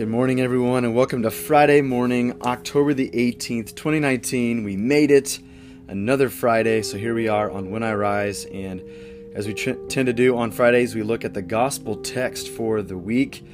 Good morning, everyone, and welcome to Friday morning, October the 18th, 2019. We made it. Another Friday. So here we are on When I Rise. And as we tr- tend to do on Fridays, we look at the gospel text for the week.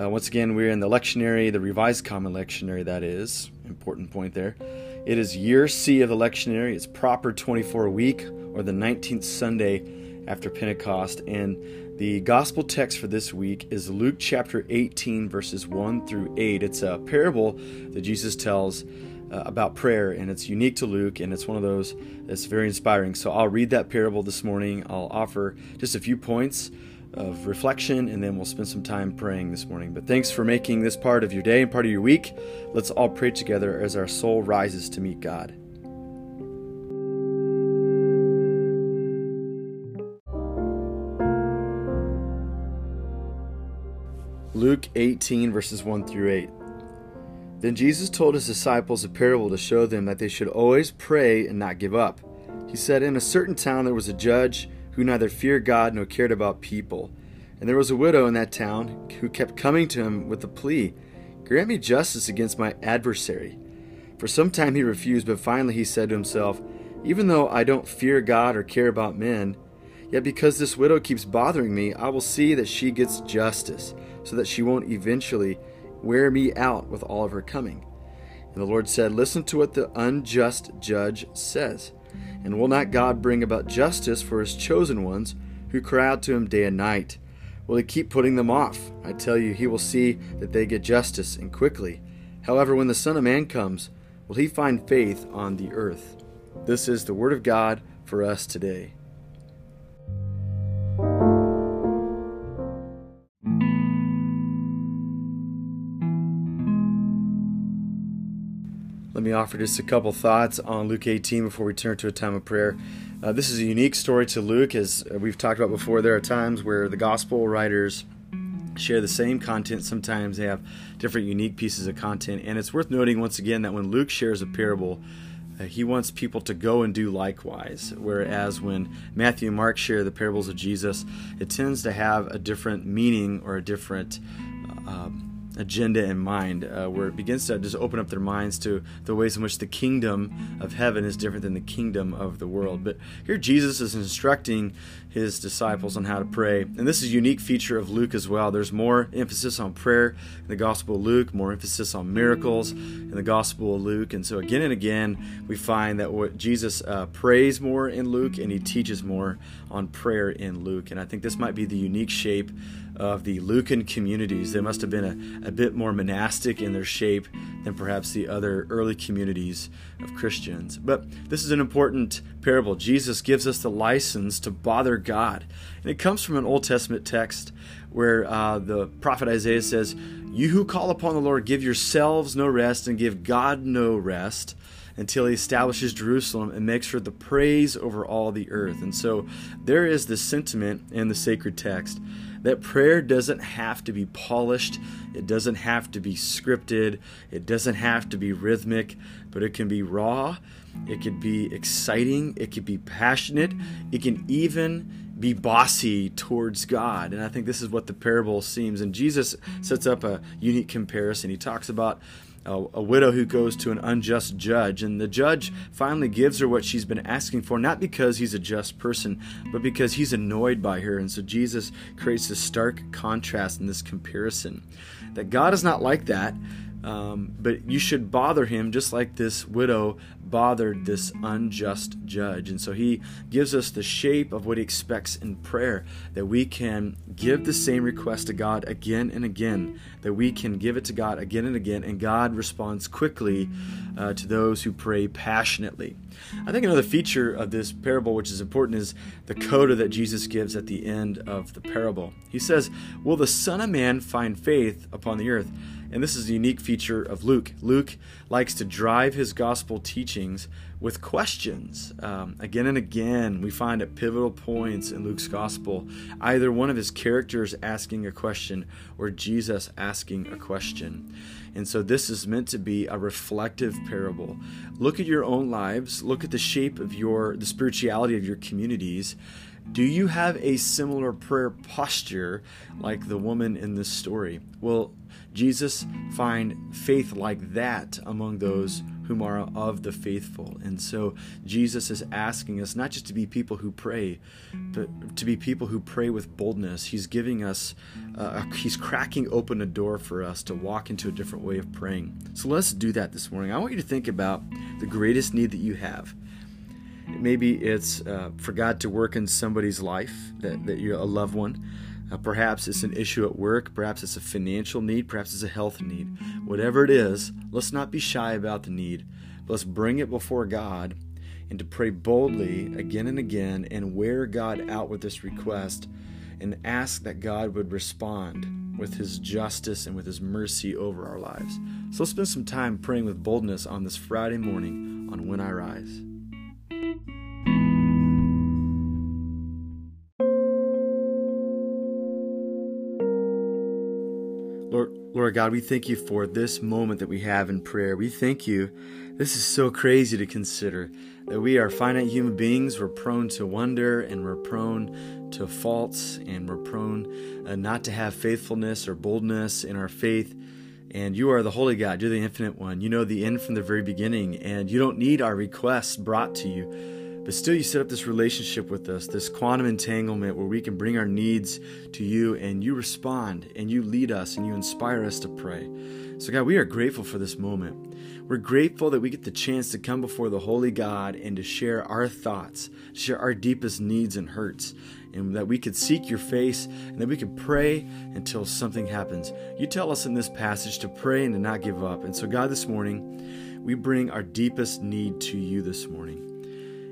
Uh, once again, we're in the lectionary, the Revised Common Lectionary, that is. Important point there. It is year C of the lectionary. It's proper 24 week, or the 19th Sunday after Pentecost. And the gospel text for this week is Luke chapter 18, verses 1 through 8. It's a parable that Jesus tells uh, about prayer, and it's unique to Luke, and it's one of those that's very inspiring. So I'll read that parable this morning. I'll offer just a few points of reflection, and then we'll spend some time praying this morning. But thanks for making this part of your day and part of your week. Let's all pray together as our soul rises to meet God. Luke 18, verses 1 through 8. Then Jesus told his disciples a parable to show them that they should always pray and not give up. He said, In a certain town there was a judge who neither feared God nor cared about people. And there was a widow in that town who kept coming to him with the plea, Grant me justice against my adversary. For some time he refused, but finally he said to himself, Even though I don't fear God or care about men, yet because this widow keeps bothering me, I will see that she gets justice so that she won't eventually wear me out with all of her coming. And the Lord said, Listen to what the unjust judge says. And will not God bring about justice for his chosen ones who cry out to him day and night? Will he keep putting them off? I tell you, he will see that they get justice and quickly. However, when the Son of Man comes, will he find faith on the earth? This is the word of God for us today. Let me offer just a couple thoughts on Luke 18 before we turn to a time of prayer. Uh, this is a unique story to Luke, as we've talked about before. There are times where the gospel writers share the same content. Sometimes they have different unique pieces of content. And it's worth noting once again that when Luke shares a parable, uh, he wants people to go and do likewise. Whereas when Matthew and Mark share the parables of Jesus, it tends to have a different meaning or a different. Uh, um, agenda in mind, uh, where it begins to just open up their minds to the ways in which the kingdom of heaven is different than the kingdom of the world. But here Jesus is instructing his disciples on how to pray. And this is a unique feature of Luke as well. There's more emphasis on prayer in the Gospel of Luke, more emphasis on miracles in the Gospel of Luke. And so again and again, we find that what Jesus uh, prays more in Luke and he teaches more on prayer in Luke. And I think this might be the unique shape of the Lucan communities. There must have been a, a bit more monastic in their shape than perhaps the other early communities of Christians. But this is an important parable. Jesus gives us the license to bother God. And it comes from an Old Testament text where uh, the prophet Isaiah says, You who call upon the Lord, give yourselves no rest and give God no rest until he establishes Jerusalem and makes her the praise over all the earth. And so there is this sentiment in the sacred text that prayer doesn't have to be polished, it doesn't have to be scripted, it doesn't have to be rhythmic, but it can be raw, it could be exciting, it could be passionate, it can even be bossy towards God. And I think this is what the parable seems. And Jesus sets up a unique comparison. He talks about a, a, widow who goes to an unjust judge, and the judge finally gives her what she's been asking for, not because he's a just person, but because he's annoyed by her. And so Jesus creates this stark contrast in this comparison that God is not like that. Um, but you should bother him just like this widow bothered this unjust judge. And so he gives us the shape of what he expects in prayer that we can give the same request to God again and again, that we can give it to God again and again, and God responds quickly uh, to those who pray passionately. I think another feature of this parable, which is important, is the coda that Jesus gives at the end of the parable. He says, Will the Son of Man find faith upon the earth? And this is a unique feature of Luke. Luke likes to drive his gospel teachings with questions. Um, again and again, we find at pivotal points in Luke's gospel either one of his characters asking a question or Jesus asking a question. And so this is meant to be a reflective parable. Look at your own lives, look at the shape of your the spirituality of your communities Do you have a similar prayer posture like the woman in this story? Will Jesus find faith like that among those whom are of the faithful? And so Jesus is asking us not just to be people who pray, but to be people who pray with boldness. He's giving us, uh, he's cracking open a door for us to walk into a different way of praying. So let's do that this morning. I want you to think about the greatest need that you have. Maybe it's uh, for God to work in somebody's life, that, that you're a loved one. Uh, perhaps it's an issue at work, perhaps it's a financial need, perhaps it's a health need. Whatever it is, let's not be shy about the need. Let's bring it before God and to pray boldly again and again and wear God out with this request and ask that God would respond with his justice and with his mercy over our lives. So let's spend some time praying with boldness on this Friday morning on When I Rise. Lord, God, we thank you for this moment that we have in prayer. We thank you. This is so crazy to consider that we are finite human beings. We're prone to wonder and we're prone to faults and we're prone uh, not to have faithfulness or boldness in our faith. And you are the Holy God. You're the Infinite One. You know the end from the very beginning, and you don't need our requests brought to you but still, you set up this relationship with us, this quantum entanglement where we can bring our needs to you and you respond and you lead us and you inspire us to pray. So, God, we are grateful for this moment. We're grateful that we get the chance to come before the Holy God and to share our thoughts, share our deepest needs and hurts, and that we could seek your face and that we could pray until something happens. You tell us in this passage to pray and to not give up. And so, God, this morning, we bring our deepest need to you this morning.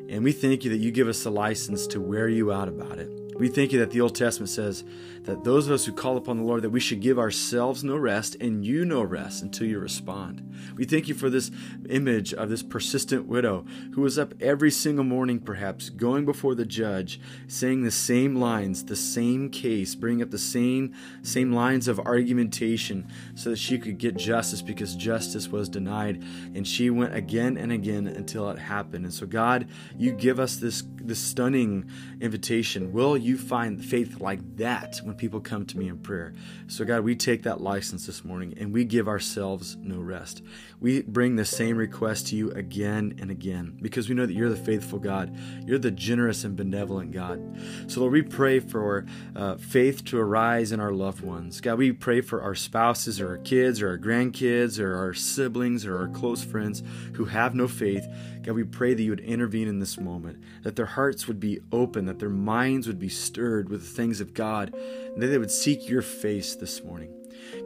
And we thank you that you give us the license to wear you out about it. We thank you that the Old Testament says that those of us who call upon the Lord, that we should give ourselves no rest and you no rest until you respond. We thank you for this image of this persistent widow who was up every single morning, perhaps, going before the judge, saying the same lines, the same case, bringing up the same, same lines of argumentation so that she could get justice because justice was denied. And she went again and again until it happened. And so, God, you give us this, this stunning invitation. Will you find faith like that when people come to me in prayer? So, God, we take that license this morning and we give ourselves no rest. We bring the same request to you again and again because we know that you're the faithful God. You're the generous and benevolent God. So, Lord, we pray for uh, faith to arise in our loved ones. God, we pray for our spouses or our kids or our grandkids or our siblings or our close friends who have no faith. God, we pray that you would intervene in this moment, that their hearts would be open, that their minds would be stirred with the things of God, and that they would seek your face this morning.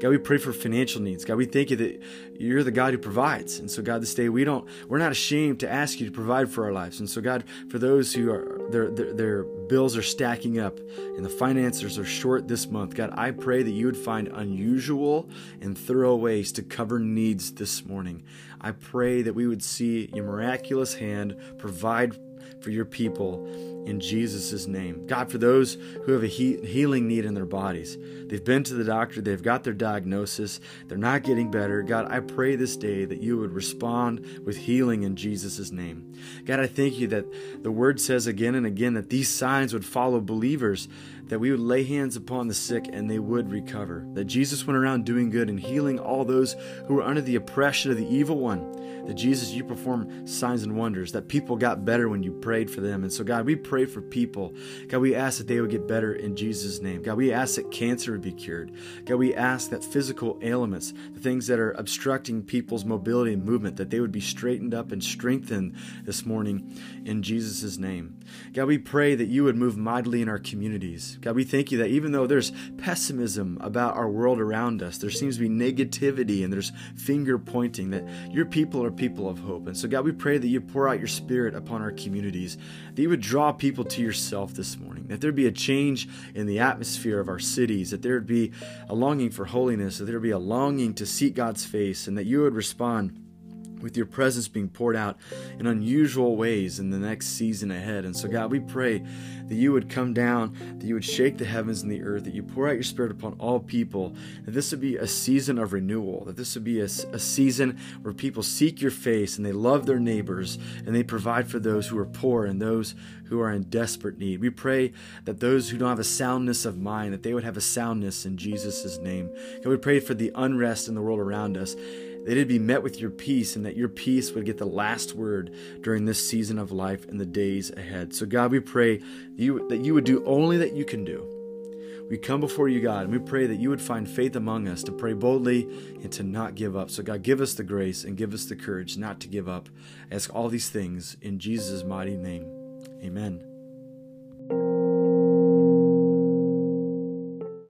God, we pray for financial needs. God, we thank you that you're the God who provides. And so, God, this day we don't, we're not ashamed to ask you to provide for our lives. And so, God, for those who are, their, their, their bills are stacking up and the finances are short this month, God, I pray that you would find unusual and thorough ways to cover needs this morning. I pray that we would see your miraculous hand provide for your people in Jesus' name. God, for those who have a he- healing need in their bodies, they've been to the doctor, they've got their diagnosis, they're not getting better. God, I pray this day that you would respond with healing in Jesus' name. God, I thank you that the word says again and again that these signs would follow believers, that we would lay hands upon the sick and they would recover. That Jesus went around doing good and healing all those who were under the oppression of the evil one that Jesus, you perform signs and wonders, that people got better when you prayed for them. And so, God, we pray for people. God, we ask that they would get better in Jesus' name. God, we ask that cancer would be cured. God, we ask that physical ailments, the things that are obstructing people's mobility and movement, that they would be straightened up and strengthened this morning in Jesus' name. God, we pray that you would move mightily in our communities. God, we thank you that even though there's pessimism about our world around us, there seems to be negativity and there's finger pointing, that your people are people of hope. And so, God, we pray that you pour out your spirit upon our communities, that you would draw people to yourself this morning, that there'd be a change in the atmosphere of our cities, that there would be a longing for holiness, that there would be a longing to seek God's face, and that you would respond with your presence being poured out in unusual ways in the next season ahead. And so, God, we pray that you would come down, that you would shake the heavens and the earth, that you pour out your spirit upon all people, that this would be a season of renewal, that this would be a, a season where people seek your face and they love their neighbors and they provide for those who are poor and those who are in desperate need. We pray that those who don't have a soundness of mind, that they would have a soundness in Jesus' name. God, we pray for the unrest in the world around us that it'd be met with your peace and that your peace would get the last word during this season of life and the days ahead. So, God, we pray that you, that you would do only that you can do. We come before you, God, and we pray that you would find faith among us to pray boldly and to not give up. So, God, give us the grace and give us the courage not to give up. I ask all these things in Jesus' mighty name. Amen.